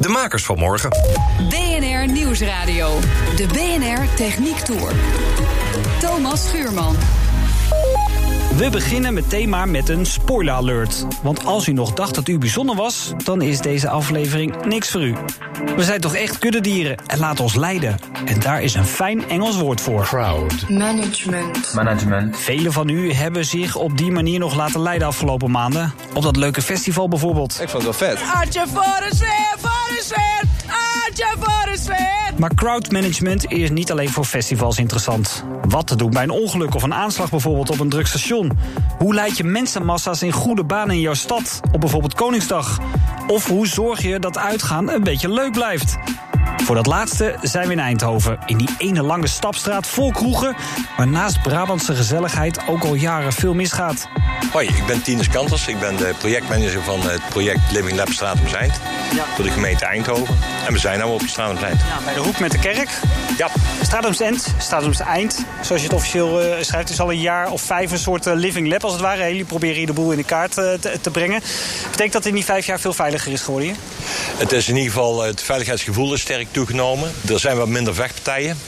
De makers van morgen. BNR Nieuwsradio. De BNR Techniek Tour. Thomas Schuurman. We beginnen meteen maar met een spoiler alert. Want als u nog dacht dat u bijzonder was, dan is deze aflevering niks voor u. We zijn toch echt kuddedieren en laten ons leiden. En daar is een fijn Engels woord voor. Crowd. Management. Management. Velen van u hebben zich op die manier nog laten leiden afgelopen maanden. Op dat leuke festival bijvoorbeeld. Ik vond het wel vet. Artje voor de sfeer. Artje voor. Maar crowdmanagement is niet alleen voor festivals interessant. Wat te doen bij een ongeluk of een aanslag bijvoorbeeld op een druk station? Hoe leid je mensenmassa's in goede banen in jouw stad op bijvoorbeeld Koningsdag? Of hoe zorg je dat uitgaan een beetje leuk blijft? Voor dat laatste zijn we in Eindhoven. In die ene lange stapstraat vol kroegen... waar naast Brabantse gezelligheid ook al jaren veel misgaat. Hoi, ik ben Tinus Kanters. Ik ben de projectmanager van het project Living Lab Zijnd. Ja. Voor de gemeente Eindhoven. En we zijn nu op Stratum Zijnd. Ja, bij de hoek met de kerk. Ja, Stratums End, Stratums Eind, zoals je het officieel eh, schrijft, is al een jaar of vijf een soort eh, living lab als het ware. Jullie proberen hier de boel in de kaart eh, te, te brengen. Betekent dat in die vijf jaar veel veiliger is geworden hier? het is in ieder geval, het veiligheidsgevoel is sterk toegenomen. Er zijn wat minder vechtpartijen.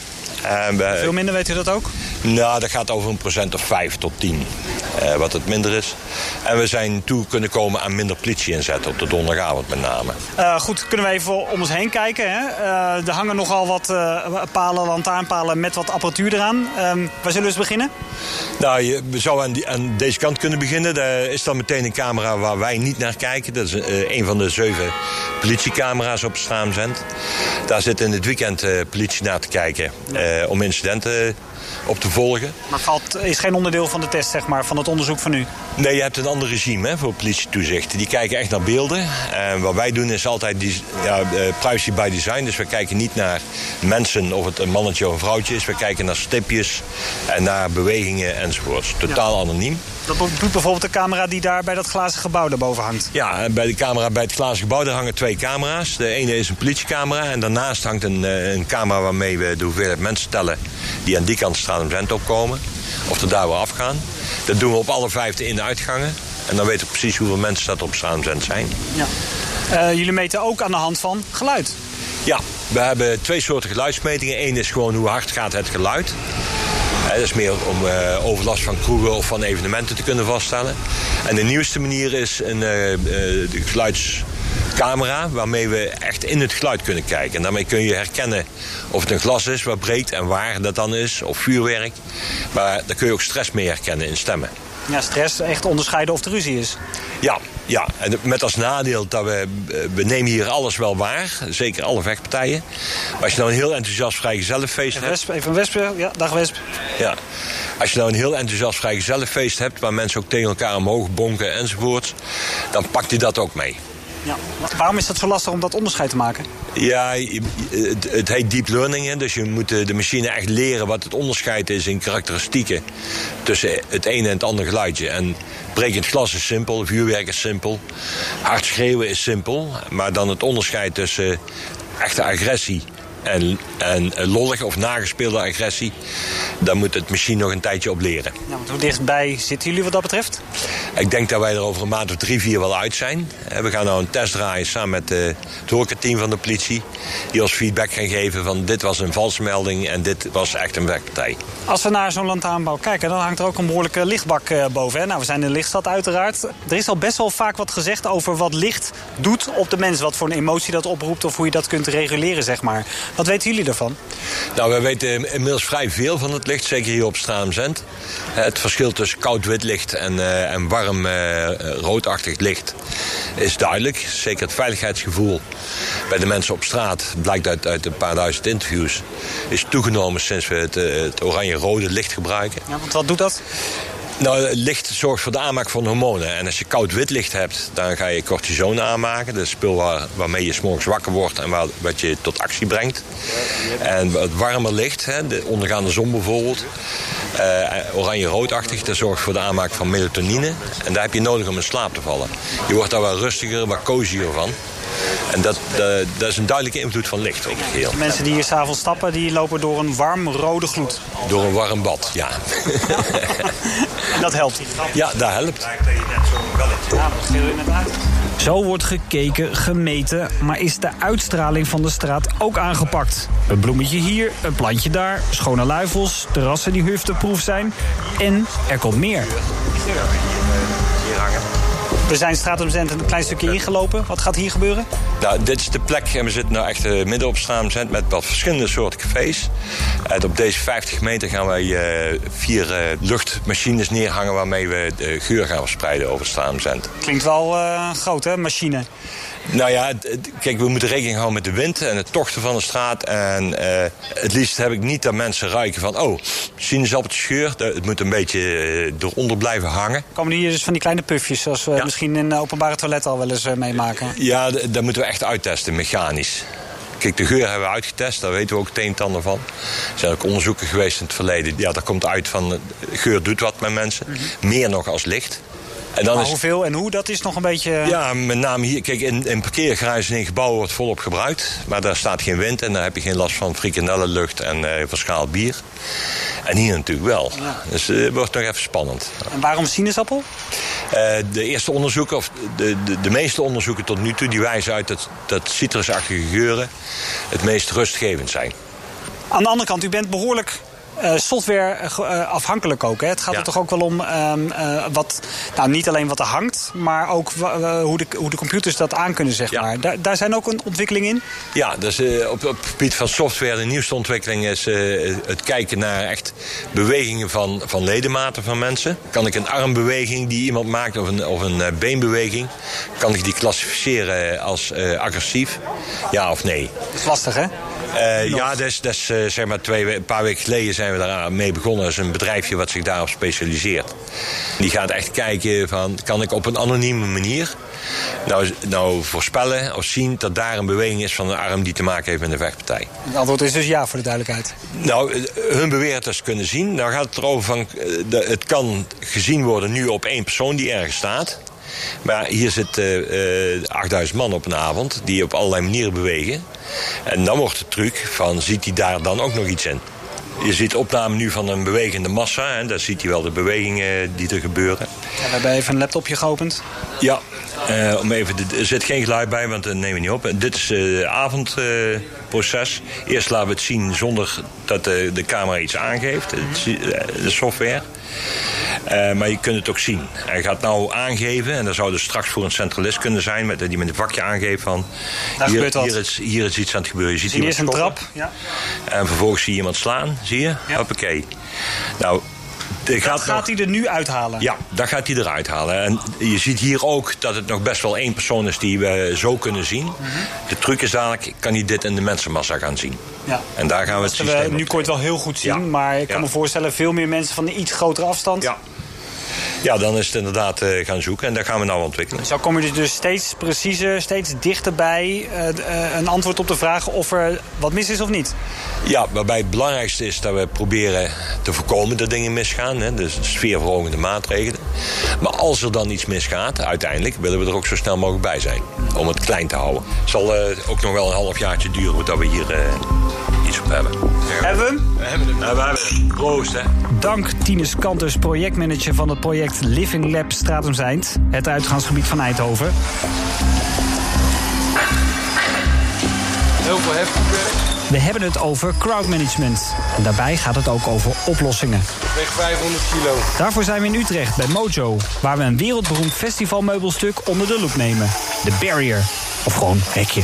En we- Veel minder, weet u dat ook? Nou, dat gaat over een procent of 5 tot 10, eh, wat het minder is. En we zijn toe kunnen komen aan minder politie inzetten, op de donderdagavond met name. Eh, goed, kunnen we even om ons heen kijken. Hè? Eh, er hangen nogal wat eh, palen, lantaarnpalen met wat apparatuur eraan. Ehm, waar zullen we eens beginnen? Nou, je we zouden aan, die- aan deze kant kunnen beginnen. Daar is dan meteen een camera waar wij niet naar kijken. Dat is eh, een van de zeven politiecamera's op Straamzend. Daar zit in het weekend eh, politie naar te kijken eh, om incidenten op te volgen. Maar valt, is geen onderdeel van de test, zeg maar, van het onderzoek van u. Nee, je hebt een ander regime hè, voor politietoezicht. Die kijken echt naar beelden. En wat wij doen is altijd die, ja, eh, privacy by design. Dus we kijken niet naar mensen of het een mannetje of een vrouwtje is. We kijken naar stipjes en naar bewegingen enzovoorts. Totaal anoniem. Dat doet bijvoorbeeld de camera die daar bij dat glazen gebouw daarboven hangt. Ja, bij de camera bij het glazen gebouw daar hangen twee camera's. De ene is een politiecamera en daarnaast hangt een, eh, een camera waarmee we de hoeveelheid mensen tellen die aan die kant Zent opkomen. Of er daar weer afgaan. Dat doen we op alle vijfde in- en uitgangen. En dan weten we precies hoeveel mensen dat op Stratum Zent zijn. Ja. Eh, jullie meten ook aan de hand van geluid. Ja, we hebben twee soorten geluidsmetingen. Eén is gewoon hoe hard gaat het geluid. Dat is meer om eh, overlast van kroegen of van evenementen te kunnen vaststellen. En de nieuwste manier is een eh, eh, geluidscamera waarmee we echt in het geluid kunnen kijken. En daarmee kun je herkennen of het een glas is wat breekt en waar dat dan is, of vuurwerk. Maar daar kun je ook stress mee herkennen in stemmen. Ja, stress, echt onderscheiden of er ruzie is. Ja, ja, en met als nadeel dat we, eh, we nemen hier alles wel waar. Zeker alle vechtpartijen. Maar als je nou een heel enthousiast vrijgezellenfeest hebt... Wesp, even een wesp. Ja, dag Wesp. Ja. Als je nou een heel enthousiast vrijgezellenfeest hebt... waar mensen ook tegen elkaar omhoog bonken enzovoort... dan pakt hij dat ook mee. Ja. Waarom is het zo lastig om dat onderscheid te maken? Ja, het, het heet deep learning. Hè, dus je moet de machine echt leren wat het onderscheid is in karakteristieken... tussen het ene en het andere geluidje. En brekend glas is simpel, vuurwerk is simpel... hard schreeuwen is simpel. Maar dan het onderscheid tussen echte agressie... En, en lollig of nagespeelde agressie... daar moet het machine nog een tijdje op leren. Ja, want hoe dichtbij zitten jullie wat dat betreft? Ik denk dat wij er over een maand of drie, vier wel uit zijn. We gaan nou een test draaien samen met eh, het horecateam van de politie. Die ons feedback gaan geven van dit was een valse melding en dit was echt een werkpartij. Als we naar zo'n lantaarnbouw kijken, dan hangt er ook een behoorlijke lichtbak eh, boven. Hè? Nou, we zijn in de lichtstad uiteraard. Er is al best wel vaak wat gezegd over wat licht doet op de mens. Wat voor een emotie dat oproept of hoe je dat kunt reguleren, zeg maar. Wat weten jullie ervan? Nou, we weten inmiddels vrij veel van het licht, zeker hier op Straamzend. Het verschil tussen koud-wit licht en, eh, en warm eh, roodachtig licht is duidelijk. Zeker het veiligheidsgevoel bij de mensen op straat, blijkt uit, uit een paar duizend interviews, is toegenomen sinds we het, eh, het oranje-rode licht gebruiken. Ja, want wat doet dat? Nou, licht zorgt voor de aanmaak van hormonen. En als je koud wit licht hebt, dan ga je cortisone aanmaken. Dat is spul waar, waarmee je s'morgens wakker wordt en wat je tot actie brengt. En het warme licht, hè, de ondergaande zon bijvoorbeeld, uh, oranje-roodachtig, dat zorgt voor de aanmaak van melatonine. En daar heb je nodig om in slaap te vallen. Je wordt daar wel rustiger, wat cozier van. En dat, dat, dat is een duidelijke invloed van licht op het geheel. De mensen die hier s'avonds stappen, die lopen door een warm rode gloed. Door een warm bad, ja. en dat helpt? Ja, dat helpt. Zo wordt gekeken, gemeten, maar is de uitstraling van de straat ook aangepakt? Een bloemetje hier, een plantje daar, schone luifels, terrassen die hufteproef zijn. En er komt meer. Hier hangen. We zijn Stratumzent een klein stukje ingelopen. Wat gaat hier gebeuren? Nou, dit is de plek en we zitten nou echt uh, midden op Stratumzent met wat verschillende soorten cafés. En op deze 50 meter gaan wij uh, vier uh, luchtmachines neerhangen waarmee we de geur gaan verspreiden over Stratumzent. Klinkt wel groot, hè, machine? Nou ja, kijk, we moeten rekening houden met de wind en het tochten van de straat. En uh, het liefst heb ik niet dat mensen ruiken van... oh, sinaasappeltje geur. Het moet een beetje eronder blijven hangen. Komen hier dus van die kleine pufjes... zoals we ja. misschien in openbare toiletten al wel eens meemaken? Ja, dat moeten we echt uittesten, mechanisch. Kijk, de geur hebben we uitgetest, daar weten we ook het een en ander van. Er zijn ook onderzoeken geweest in het verleden. Ja, daar komt uit van, geur doet wat met mensen. Mm -hmm. Meer nog als licht. En dan maar is... hoeveel en hoe, dat is nog een beetje... Ja, met name hier. Kijk, in, in parkeergarages in gebouwen wordt volop gebruikt. Maar daar staat geen wind en daar heb je geen last van frikandellenlucht en uh, verschaald bier. En hier natuurlijk wel. Ja. Dus het uh, wordt nog even spannend. En waarom sinaasappel? Uh, de eerste onderzoeken, of de, de, de, meeste onderzoeken tot nu toe... die wijzen uit dat, dat citrusachtige geuren het meest rustgevend zijn. Aan de andere kant, u bent behoorlijk uh, software uh, afhankelijk ook. Hè? Het gaat ja. er toch ook wel om um, uh, wat, nou, niet alleen wat er hangt, maar ook hoe, de, hoe de computers dat aan kunnen, zeg ja. maar. Daar, daar zijn ook een ontwikkeling in? Ja, dus op, op het gebied van software, de nieuwste ontwikkeling is het kijken naar echt bewegingen van, van ledematen van mensen. Kan ik een armbeweging die iemand maakt of een, of een beenbeweging, kan ik die klassificeren als agressief? Ja of nee? Dat is lastig, hè? Uh, ja, dat is uh, zeg maar twee, een paar weken geleden zijn we daar mee begonnen. Dat is een bedrijfje wat zich daarop specialiseert. Die gaat echt kijken van, kan ik op een anonieme manier nou, nou voorspellen of zien dat daar een beweging is van een arm die te maken heeft met een vechtpartij. Het antwoord is dus ja, voor de duidelijkheid. Nou, hun beweren dat ze kunnen zien. Nou gaat het erover van, het kan gezien worden nu op één persoon die ergens staat. Maar hier zitten uh, 8000 man op een avond die op allerlei manieren bewegen. En dan wordt de truc van, ziet hij daar dan ook nog iets in? Je ziet opname nu van een bewegende massa. En daar ziet hij wel de bewegingen die er gebeuren. Ja, we hebben even een laptopje geopend. Ja, uh, om even, er zit geen geluid bij, want dat nemen we niet op. Dit is het uh, avondproces. Uh, Eerst laten we het zien zonder dat de, de camera iets aangeeft, de software. Uh, maar je kunt het ook zien. Hij gaat nou aangeven, en dat zou dus straks voor een centralist kunnen zijn, met, die met een vakje aangeeft van. Hier, hier, is, hier is iets aan het gebeuren. Je ziet hier eerst een trap. Ja. En vervolgens zie je iemand slaan, zie je? Ja. Hoppakee. Nou, dat gaat, gaat hij er nu uithalen? Ja, dat gaat hij eruit halen. En je ziet hier ook dat het nog best wel één persoon is die we zo kunnen zien. Mm -hmm. De truc is dadelijk, kan hij dit in de mensenmassa gaan zien. Ja. En daar gaan we het systeem we, Nu kon je het wel heel goed zien, ja. maar ik kan me voorstellen... veel meer mensen van een iets grotere afstand. Ja. Ja, dan is het inderdaad uh, gaan zoeken en daar gaan we nou ontwikkelen. Zo kom je dus steeds preciezer, steeds dichterbij uh, een antwoord op de vraag of er wat mis is of niet. Ja, waarbij het belangrijkste is dat we proberen te voorkomen dat dingen misgaan. Hè, dus sfeerverhogende maatregelen. Maar als er dan iets misgaat, uiteindelijk willen we er ook zo snel mogelijk bij zijn. Om het klein te houden. Het zal ook nog wel een half jaartje duren voordat we hier iets op hebben. Hebben we hem? We hebben hem. Ja, we hebben hem. Proost, hè. Dank Tinus Kanters, projectmanager van het project Living Lab Stratum Zijnd, het uitgangsgebied van Eindhoven. Heel veel heftig werk. We hebben het over crowdmanagement. En daarbij gaat het ook over oplossingen. Weg 500 kilo. Daarvoor zijn we in Utrecht bij Mojo, waar we een wereldberoemd festivalmeubelstuk onder de loep nemen. De Barrier. Of gewoon hekje.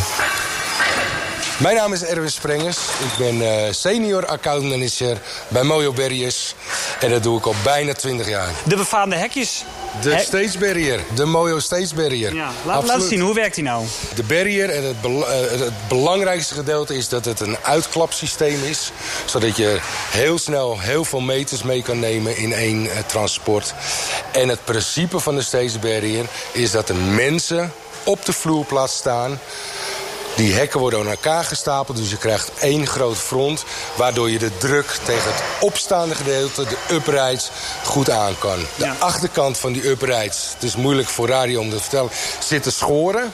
Mijn naam is Erwin Sprengers. Ik ben uh, senior account manager bij Mojo Barriers. En dat doe ik al bijna 20 jaar. De befaamde hekjes. De He- Stage Barrier. De Mojo Stage Barrier. Ja, laat, laat zien, hoe werkt die nou? De barrier en het, eh, het belangrijkste gedeelte is dat het een uitklapsysteem is. Zodat je heel snel heel veel meters mee kan nemen in één eh, transport. En het principe van de stage barrier is dat de mensen op de vloerplaats staan. Die hekken worden aan elkaar gestapeld, dus je krijgt één groot front... waardoor je de druk tegen het opstaande gedeelte, de uprights, goed aan kan. De Ja. achterkant van die uprights, het is moeilijk voor radio om te vertellen... zitten schoren.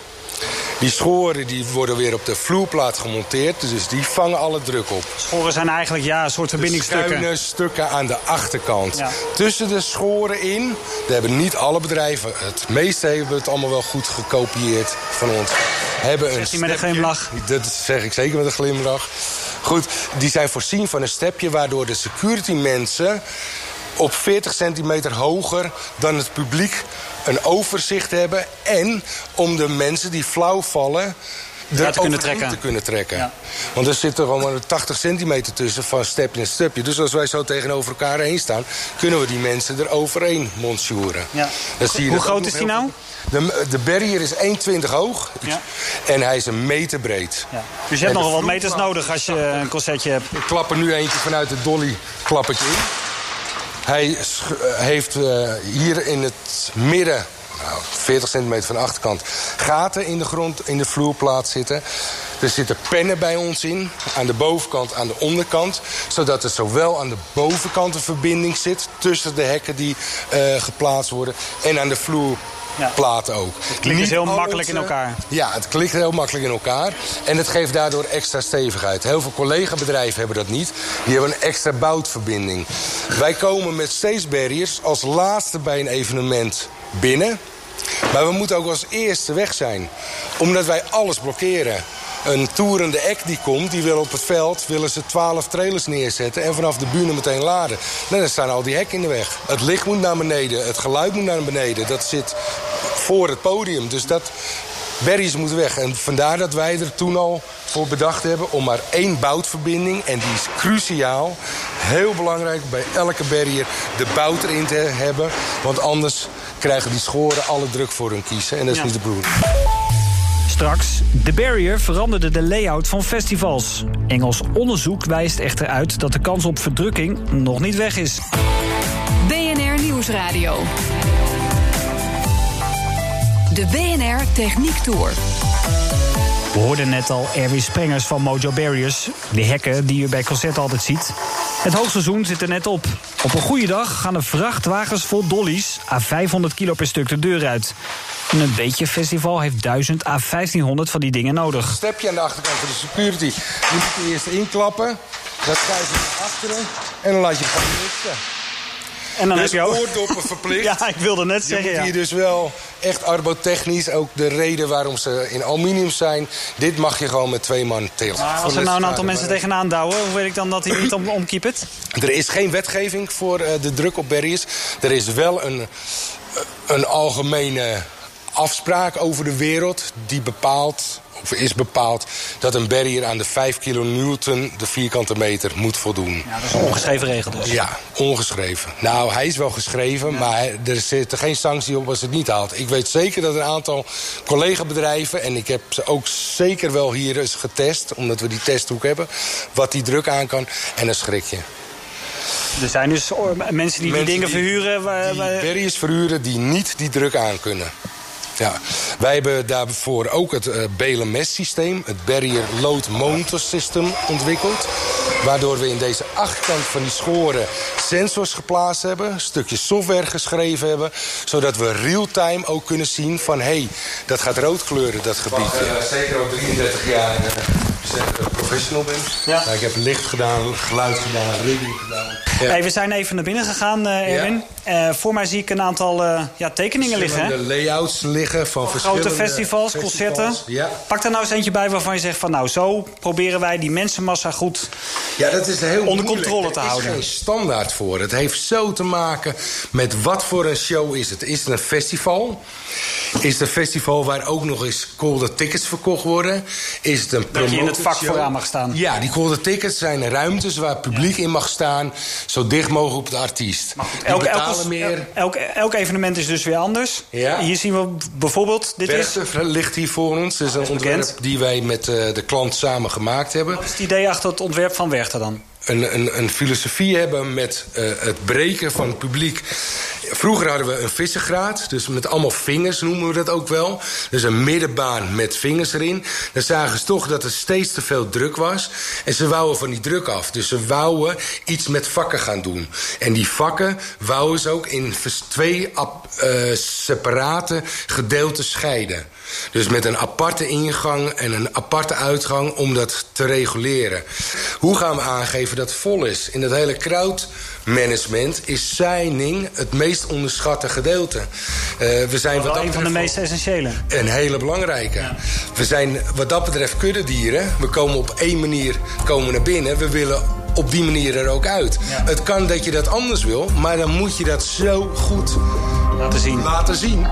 Die schoren die worden weer op de vloerplaat gemonteerd, dus die vangen alle druk op. Schoren zijn eigenlijk ja, een soort verbindingsstukken. Schuine stukken aan de achterkant. Ja. Tussen de schoren in, dat hebben niet alle bedrijven... het meeste hebben het allemaal wel goed gekopieerd van ons. Hebben een met een glimlach. Dat zeg ik zeker met een glimlach. Goed, die zijn voorzien van een stepje... waardoor de security mensen op 40 centimeter hoger dan het publiek een overzicht hebben. En om de mensen die flauw vallen... Ja, te kunnen trekken. te kunnen trekken. Ja. Want er zit er gewoon maar 80 centimeter tussen van stepje en stepje. Dus als wij zo tegenover elkaar heen staan... kunnen we die mensen er overheen monturen. Ja. Hoe groot is die nou? De, de barrier is 1,20 hoog. Ja. En hij is een meter breed. Ja. Dus je hebt nogal wat meters nodig als je een concertje hebt. Ik klap er nu eentje vanuit de dolly klap ik in. Hij eh, heeft eh, hier in het midden, nou, 40 centimeter van de achterkant... gaten in de grond, in de vloerplaat zitten. Er zitten pennen bij ons in, aan de bovenkant, aan de onderkant. Zodat er zowel aan de bovenkant een verbinding zit... tussen de hekken die eh, geplaatst worden en aan de vloerplaat ook. Het klikt dus heel makkelijk in elkaar. Ja, het klikt heel makkelijk in elkaar. En het geeft daardoor extra stevigheid. Heel veel collega-bedrijven hebben dat niet. Die hebben een extra boutverbinding. Wij komen met stage barriers als laatste bij een evenement binnen. Maar we moeten ook als eerste weg zijn. Omdat wij alles blokkeren. Een toerende act die komt, die wil op het veld... willen ze 12 trailers neerzetten en vanaf de bühne meteen laden. Nou, dan staan al die hekken in de weg. Het licht moet naar beneden, het geluid moet naar beneden. Dat zit voor het podium. Dus dat, Berries moeten weg. En vandaar dat wij er toen al voor bedacht hebben... om maar één boutverbinding, en die is cruciaal... heel belangrijk bij elke barrier de bout erin te hebben. Want anders krijgen die schoren alle druk voor hun kiezen. En dat is Ja. niet de bedoeling. Straks, The Barrier veranderde de layout van festivals. Engels onderzoek wijst echter uit dat de kans op verdrukking nog niet weg is. BNR Nieuwsradio. De BNR Techniek Tour. We hoorden net al Erwin Sprengers van Mojo Barriers. De hekken die je bij concerten altijd ziet. Het hoogseizoen zit er net op. Op een goede dag gaan er vrachtwagens vol dollies... à 500 kilo per stuk de deur uit. En een beetje festival heeft 1000 à 1500 van die dingen nodig. Stepje aan de achterkant van de security. Die moet je eerst inklappen. Dat schuif je naar achteren. En dan laat je het rusten. En dan Dus heb je ook... oordoppen verplicht. Ja, ik wilde net Je zeggen, moet ja. hier dus wel echt arbotechnisch, ook de reden waarom ze in aluminium zijn. Dit mag je gewoon met twee man tillen. Maar als er nou een aantal mensen tegenaan douwen... hoe weet ik dan dat hij niet om, omkiepert? Er is geen wetgeving voor eh, de druk op barriers. Er is wel een, eh, een algemene afspraak over de wereld die bepaalt, of is bepaald, dat een barrier aan de 5 kilonewton de vierkante meter moet voldoen. Ja, dat is een ongeschreven regel dus. Ja, ongeschreven. Nou, hij is wel geschreven, maar er zit er geen sanctie op als het niet haalt. Ik weet zeker dat een aantal collega-bedrijven... en ik heb ze ook zeker wel hier eens getest... omdat we die testhoek hebben, wat die druk aan kan. En dan schrik je. Er zijn dus oh, mensen die die dingen die- verhuren... waar- Die waar- barriers verhuren die niet die druk aan kunnen. Ja. Wij hebben daarvoor ook het eh BLMS-systeem, het Barrier Load Monitor System, ontwikkeld. Waardoor we in deze achterkant van die schoren sensors geplaatst hebben, stukjes software geschreven hebben, zodat we real-time ook kunnen zien van hé, hey, dat gaat rood kleuren, dat gebied. zeker al 33 jaar professional ben. Ja. ik heb licht gedaan, geluid gedaan, rigging gedaan. Hey, we zijn even naar binnen gegaan, uh, Erwin. Ja. Uh, voor mij zie ik een aantal uh, ja, tekeningen liggen. De layouts liggen van verschillende grote festivals, festivals. concerten. Ja. Pak er nou eens eentje bij waarvan je zegt van nou, zo proberen wij die mensenmassa goed ja, dat is heel onder controle te houden. Er is geen standaard voor. Het heeft zo te maken met wat voor een show is het. Is het een festival? Is het een festival waar ook nog eens golden tickets verkocht worden? Is het een in het vak vooraan mag staan. Ja, die golden tickets zijn ruimtes waar het publiek in mag staan. Zo dicht mogelijk op de artiest. Maar goed, elk, elk, meer... elk, elk, evenement is dus weer anders. Ja. Hier zien we bijvoorbeeld... Dit is... ligt hier voor ons. Dat is een ontwerp die wij met uh, de klant samen gemaakt hebben. Wat is het idee achter het ontwerp van Werchter dan? Een, een, een filosofie hebben met uh, het breken van het publiek Vroeger hadden we een vissengraad, dus met allemaal vingers noemen we dat ook wel. Dus een middenbaan met vingers erin. Dan zagen ze toch dat er steeds te veel druk was. En ze wouden van die druk af. Dus ze wouden iets met vakken gaan doen. En die vakken wouden ze ook in twee uh, separate gedeelten scheiden. Dus met een aparte ingang en een aparte uitgang om dat te reguleren. Hoe gaan we aangeven dat het vol is? In dat hele crowd management is signing het meest onderschatte gedeelte. Uh, we zijn wat dat een van de meest essentiële. Een hele belangrijke. We zijn wat dat betreft kuddedieren. We komen op één manier komen naar binnen. We willen op die manier er ook uit. Het kan dat je dat anders wil, maar dan moet je dat zo goed laten zien. Laten zien.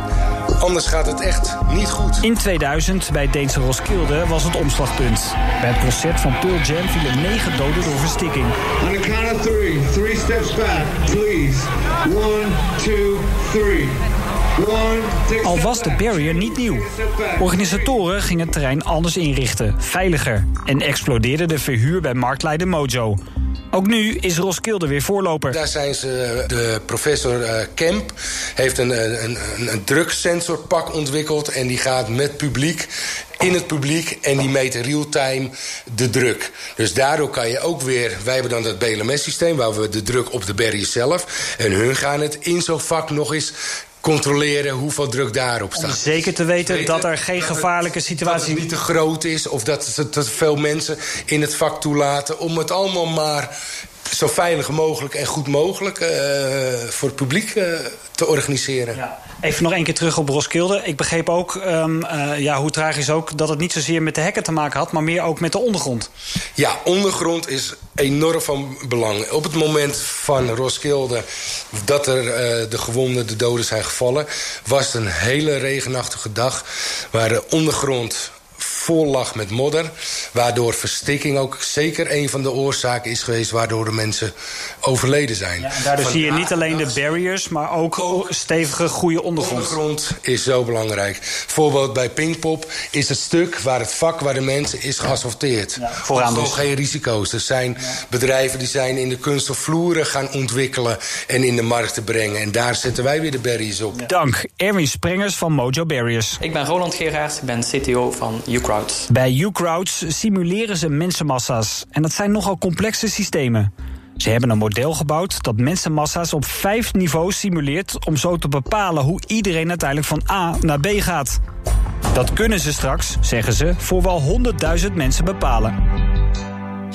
Anders gaat het echt niet goed. In 2000 bij Deense Roskilde was het omslagpunt. Bij het concert van Pearl Jam vielen negen doden door verstikking. On the count of three, three steps back, please. One, two, three. Al was de barrier niet nieuw. Organisatoren gingen het terrein anders inrichten, veiliger... en explodeerde de verhuur bij marktleider Mojo. Ook nu is Roskilde weer voorloper. Daar zijn ze, de professor uh, Kemp heeft een, een, een, een ontwikkeld... en die gaat met publiek in het publiek en die meten real-time de druk. Dus daardoor kan je ook weer... Wij hebben dan dat BLMS-systeem waar we de druk op de berry zelf... en hun gaan het in zo'n vak nog eens controleren hoeveel druk daarop staat. Om zeker te weten, dat er geen gevaarlijke situatie... Dat het niet te groot is of dat er te veel mensen in het vak toelaten... om het allemaal maar zo veilig mogelijk en goed mogelijk uh, voor het publiek uh, te organiseren. Ja. Even nog één keer terug op Roskilde. Ik begreep ook, um, uh, ja, hoe tragisch ook, dat het niet zozeer met de hekken te maken had... maar meer ook met de ondergrond. Ja, ondergrond is enorm van belang. Op het moment van Roskilde dat er de gewonden, de doden zijn gevallen... was het een hele regenachtige dag waar de ondergrond vol lag met modder. Waardoor verstikking ook zeker een van de oorzaken is geweest... waardoor de mensen overleden zijn. Ja, en daardoor zie je niet alleen de barriers, maar ook, stevige, goede ondergrond. Ondergrond is zo belangrijk. Voorbeeld bij Pinkpop is het stuk waar het vak waar de mensen is geasfalteerd. Ja, vooraan dus. geen risico's. Er zijn bedrijven die zijn in de kunststofvloeren gaan ontwikkelen... en in de markt te brengen. En daar zetten wij weer de barriers op. Dank, Erwin Sprengers van Mojo Barriers. Ik ben Roland Gerard, ik ben CTO van Bij U-Crowds simuleren ze mensenmassa's. En dat zijn nogal complexe systemen. Ze hebben een model gebouwd dat mensenmassa's op vijf niveaus simuleert... om zo te bepalen hoe iedereen uiteindelijk van A naar B gaat. Dat kunnen ze straks, zeggen ze, voor wel 100.000 mensen bepalen.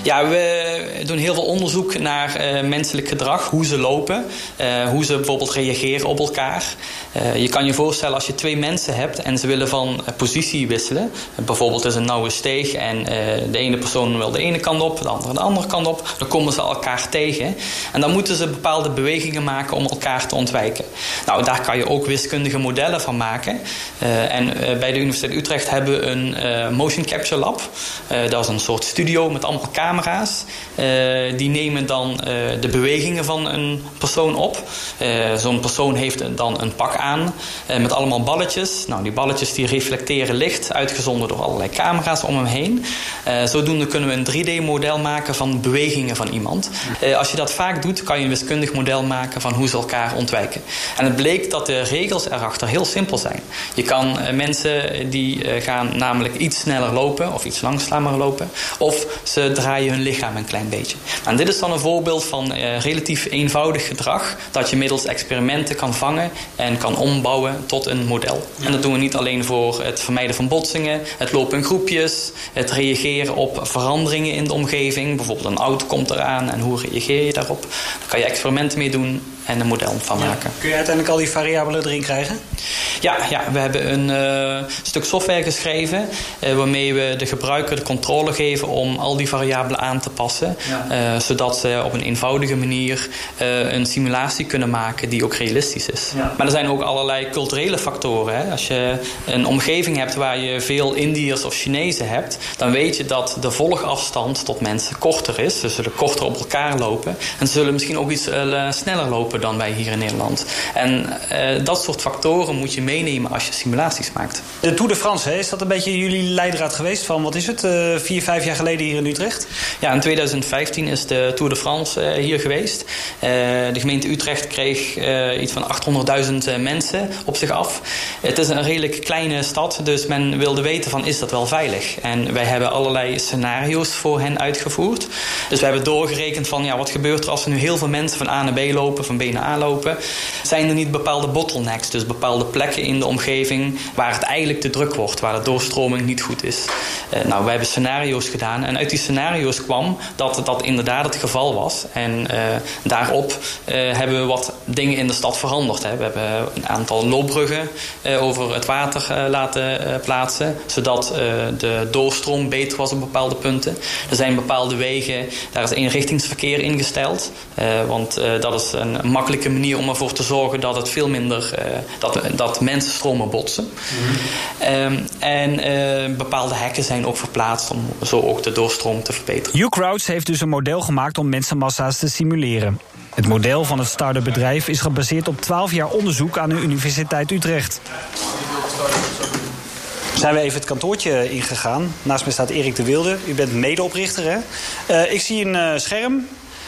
Ja, we doen heel veel onderzoek naar uh, menselijk gedrag, hoe ze lopen, uh, hoe ze bijvoorbeeld reageren op elkaar. Uh, je kan je voorstellen als je twee mensen hebt en ze willen van positie wisselen. bijvoorbeeld is een nauwe steeg en de ene persoon wil de ene kant op, de andere de andere kant op. Dan komen ze elkaar tegen. En dan moeten ze bepaalde bewegingen maken om elkaar te ontwijken. Nou, daar kan je ook wiskundige modellen van maken. en bij de Universiteit Utrecht hebben we een motion capture lab. dat is een soort studio met allemaal camera's camera's. Uh, die nemen dan uh, de bewegingen van een persoon op. Uh, Zo'n persoon heeft dan een pak aan met allemaal balletjes. Nou, die balletjes die reflecteren licht, uitgezonden door allerlei camera's om hem heen. zodoende kunnen we een 3D-model maken van bewegingen van iemand. als je dat vaak doet, kan je een wiskundig model maken van hoe ze elkaar ontwijken. En het bleek dat de regels erachter heel simpel zijn. Je kan mensen die gaan namelijk iets sneller lopen of iets langzamer lopen. Of ze draaien hun lichaam een klein beetje. En dit is dan een voorbeeld van uh, relatief eenvoudig gedrag dat je middels experimenten kan vangen en kan ombouwen tot een model. En dat doen we niet alleen voor het vermijden van botsingen, het lopen in groepjes, het reageren op veranderingen in de omgeving. Bijvoorbeeld een auto komt eraan en hoe reageer je daarop. kan je experimenten mee doen en een model van maken. Kun je uiteindelijk al die variabelen erin krijgen? Ja, ja we hebben een uh, stuk software geschreven uh, waarmee we de gebruiker de controle geven om al die variabelen aan te passen. Ja. Uh, zodat ze op een eenvoudige manier een simulatie kunnen maken die ook realistisch is. Ja. Maar er zijn ook allerlei culturele factoren. Hè. Als je een omgeving hebt waar je veel Indiërs of Chinezen hebt, dan weet je dat de volgafstand tot mensen korter is. Ze zullen korter op elkaar lopen. En ze zullen misschien ook iets sneller lopen dan wij hier in Nederland. En dat soort factoren moet je meenemen als je simulaties maakt. De Tour de France, hè, is dat een beetje jullie leidraad geweest van, wat is het, uh, vier, vijf jaar geleden hier in Utrecht? Ja, in 2015 is de Tour de France uh, hier geweest. De gemeente Utrecht kreeg iets van 800.000 mensen op zich af. Het is een redelijk kleine stad, dus men wilde weten van, is dat wel veilig? En wij hebben allerlei scenario's voor hen uitgevoerd. Dus we hebben doorgerekend van, ja, wat gebeurt er als er nu heel veel mensen van A naar B lopen, van B naar A lopen? Zijn er niet bepaalde bottlenecks, dus bepaalde plekken in de omgeving waar het eigenlijk te druk wordt, waar de doorstroming niet goed is. Uh, nou, wij hebben scenario's gedaan en uit die scenario's kwam dat dat inderdaad het geval was. En uh, daarop uh, hebben we wat dingen in de stad veranderd. We hebben een aantal loopbruggen over het water laten plaatsen, zodat de doorstroom beter was op bepaalde punten. Er zijn bepaalde wegen, daar is eenrichtingsverkeer ingesteld, want dat is een makkelijke manier om ervoor te zorgen dat het veel minder dat, dat mensen stromen botsen. Mm um, en uh, bepaalde hekken zijn ook verplaatst om zo ook de doorstroom te verbeteren. U-Crowds heeft dus een model gemaakt om mensenmassa's te simuleren. Het model van het start-up bedrijf is gebaseerd op 12 jaar onderzoek aan de Universiteit Utrecht. Zijn we even het kantoortje ingegaan. Naast mij staat Erik de Wilde. U bent medeoprichter, hè? Uh, ik zie een uh, scherm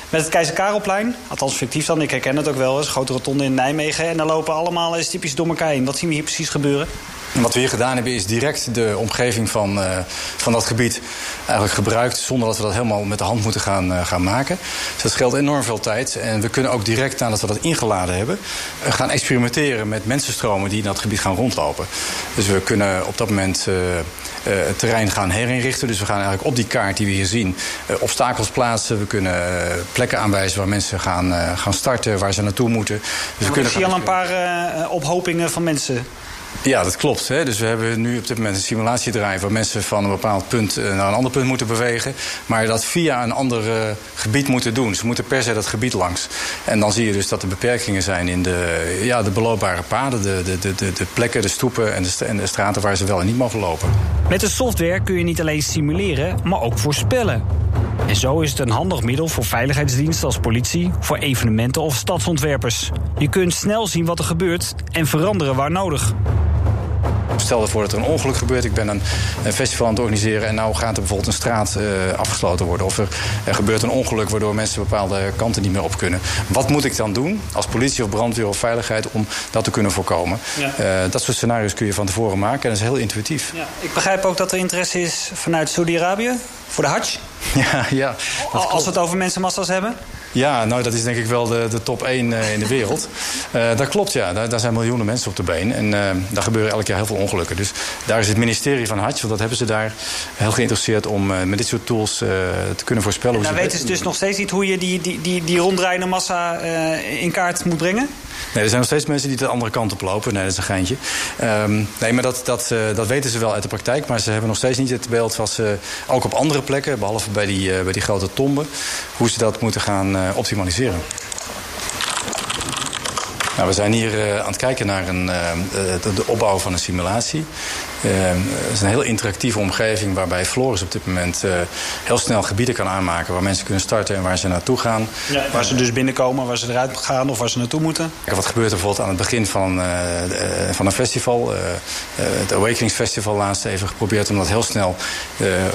met het Keizer Karelplein. Althans fictief dan, ik herken het ook wel eens. Grote rotonde in Nijmegen. En daar lopen allemaal eens typisch door elkaar heen. Wat zien we hier precies gebeuren? Wat we hier gedaan hebben is direct de omgeving van, uh, van dat gebied eigenlijk gebruikt... zonder dat we dat helemaal met de hand moeten gaan, uh, gaan maken. Dus dat scheelt enorm veel tijd. En we kunnen ook direct nadat we dat ingeladen hebben... Uh, gaan experimenteren met mensenstromen die in dat gebied gaan rondlopen. Dus we kunnen op dat moment het terrein gaan herinrichten. Dus we gaan eigenlijk op die kaart die we hier zien obstakels plaatsen. We kunnen plekken aanwijzen waar mensen gaan, gaan starten, waar ze naartoe moeten. Dus we kunnen ik zie al een paar ophopingen van mensen ja, dat klopt. Hè. Dus we hebben nu op dit moment een simulatiedrijf... waar mensen van een bepaald punt eh, naar een ander punt moeten bewegen... maar dat via een ander uh, gebied moeten doen. Ze moeten per se dat gebied langs. En dan zie je dus dat er beperkingen zijn in de, ja, de beloopbare paden... De, de, de, de plekken, de stoepen en de, en de straten waar ze wel en niet mogen lopen. Met de software kun je niet alleen simuleren, maar ook voorspellen. En zo is het een handig middel voor veiligheidsdiensten als politie, voor evenementen of stadsontwerpers. Je kunt snel zien wat er gebeurt en veranderen waar nodig. Stel ervoor dat er een ongeluk gebeurt. Ik ben een, een festival aan het organiseren en nou gaat er bijvoorbeeld een straat uh, afgesloten worden. Of er, er, gebeurt een ongeluk waardoor mensen bepaalde kanten niet meer op kunnen. Wat moet ik dan doen als politie of brandweer of veiligheid om dat te kunnen voorkomen? Ja. Uh, dat soort scenario's kun je van tevoren maken en dat is heel intuïtief. Ja. Ik begrijp ook dat er interesse is vanuit Saudi-Arabië voor de Hajj. Ja, ja. Als we het over mensenmassa's hebben? Ja, nou dat is denk ik wel de, de top 1 uh, in de wereld. uh, dat klopt, ja. Daar, daar, zijn miljoenen mensen op de been. En uh, daar gebeuren elk jaar heel veel ongelukken. Dus daar is het ministerie van Hajj, want dat hebben ze daar heel geïnteresseerd om met dit soort tools te kunnen voorspellen. En daar weten ze dus nog steeds niet hoe je die, die, die, die ronddraaiende massa in kaart moet brengen? Nee, er zijn nog steeds mensen die de andere kant op lopen. Nee, dat is een geintje. Um, nee, maar dat, dat, dat weten ze wel uit de praktijk. Maar ze hebben nog steeds niet het beeld wat ze ook op andere plekken... behalve bij die, uh, bij die grote tomben... hoe ze dat moeten gaan uh, optimaliseren. Nou, we zijn hier aan het kijken naar een, de opbouw van een simulatie. Uh, het is een heel interactieve omgeving waarbij Floris op dit moment uh, heel snel gebieden kan aanmaken waar mensen kunnen starten en waar ze naartoe gaan. Ja, waar ze dus binnenkomen, waar ze eruit gaan of waar ze naartoe moeten. Wat gebeurt er bijvoorbeeld aan het begin van, uh, van een festival? het Awakenings Festival laatst even geprobeerd om dat heel snel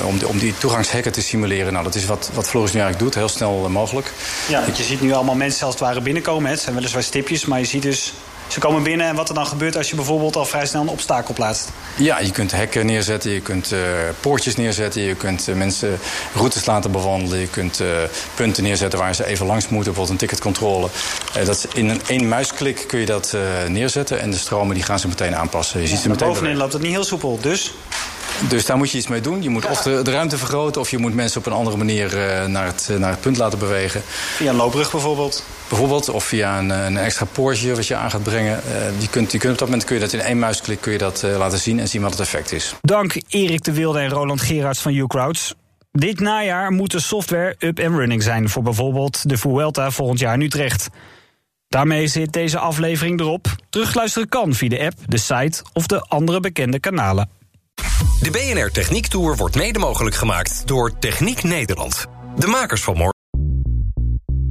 om, die, om die toegangshekken te simuleren. Nou, dat is wat, wat Floris nu eigenlijk doet, heel snel mogelijk. Ja, want je ziet nu allemaal mensen als het ware binnenkomen. Hè. Het zijn weliswaar stipjes, maar je ziet dus ze komen binnen en wat er dan gebeurt als je bijvoorbeeld al vrij snel een obstakel plaatst. Ja, je kunt hekken neerzetten, je kunt uh, poortjes neerzetten, je kunt uh, mensen routes laten bewandelen, je kunt uh, punten neerzetten waar ze even langs moeten, bijvoorbeeld een ticketcontrole. dat is in een één muisklik kun je dat neerzetten en de stromen die gaan ze meteen aanpassen. Je ja, ziet ze meteen bovenin loopt het niet heel soepel, dus Dus daar moet je iets mee doen. Je moet of de, de ruimte vergroten... of je moet mensen op een andere manier naar, het, naar het punt laten bewegen. Via een loopbrug bijvoorbeeld? Bijvoorbeeld, of via een, een extra poortje wat je aan gaat brengen. Uh, je kunt, je kunt op dat moment kun je dat in één muisklik kun je dat, uh, laten zien... en zien wat het effect is. Dank Erik de Wilde en Roland Gerards van UCrowds. Dit najaar moet de software up and running zijn... voor bijvoorbeeld de Vuelta volgend jaar in Utrecht. Daarmee zit deze aflevering erop. Terugluisteren kan via de app, de site of de andere bekende kanalen. De BNR Techniek Tour wordt mede mogelijk gemaakt door Techniek Nederland. De makers van morgen.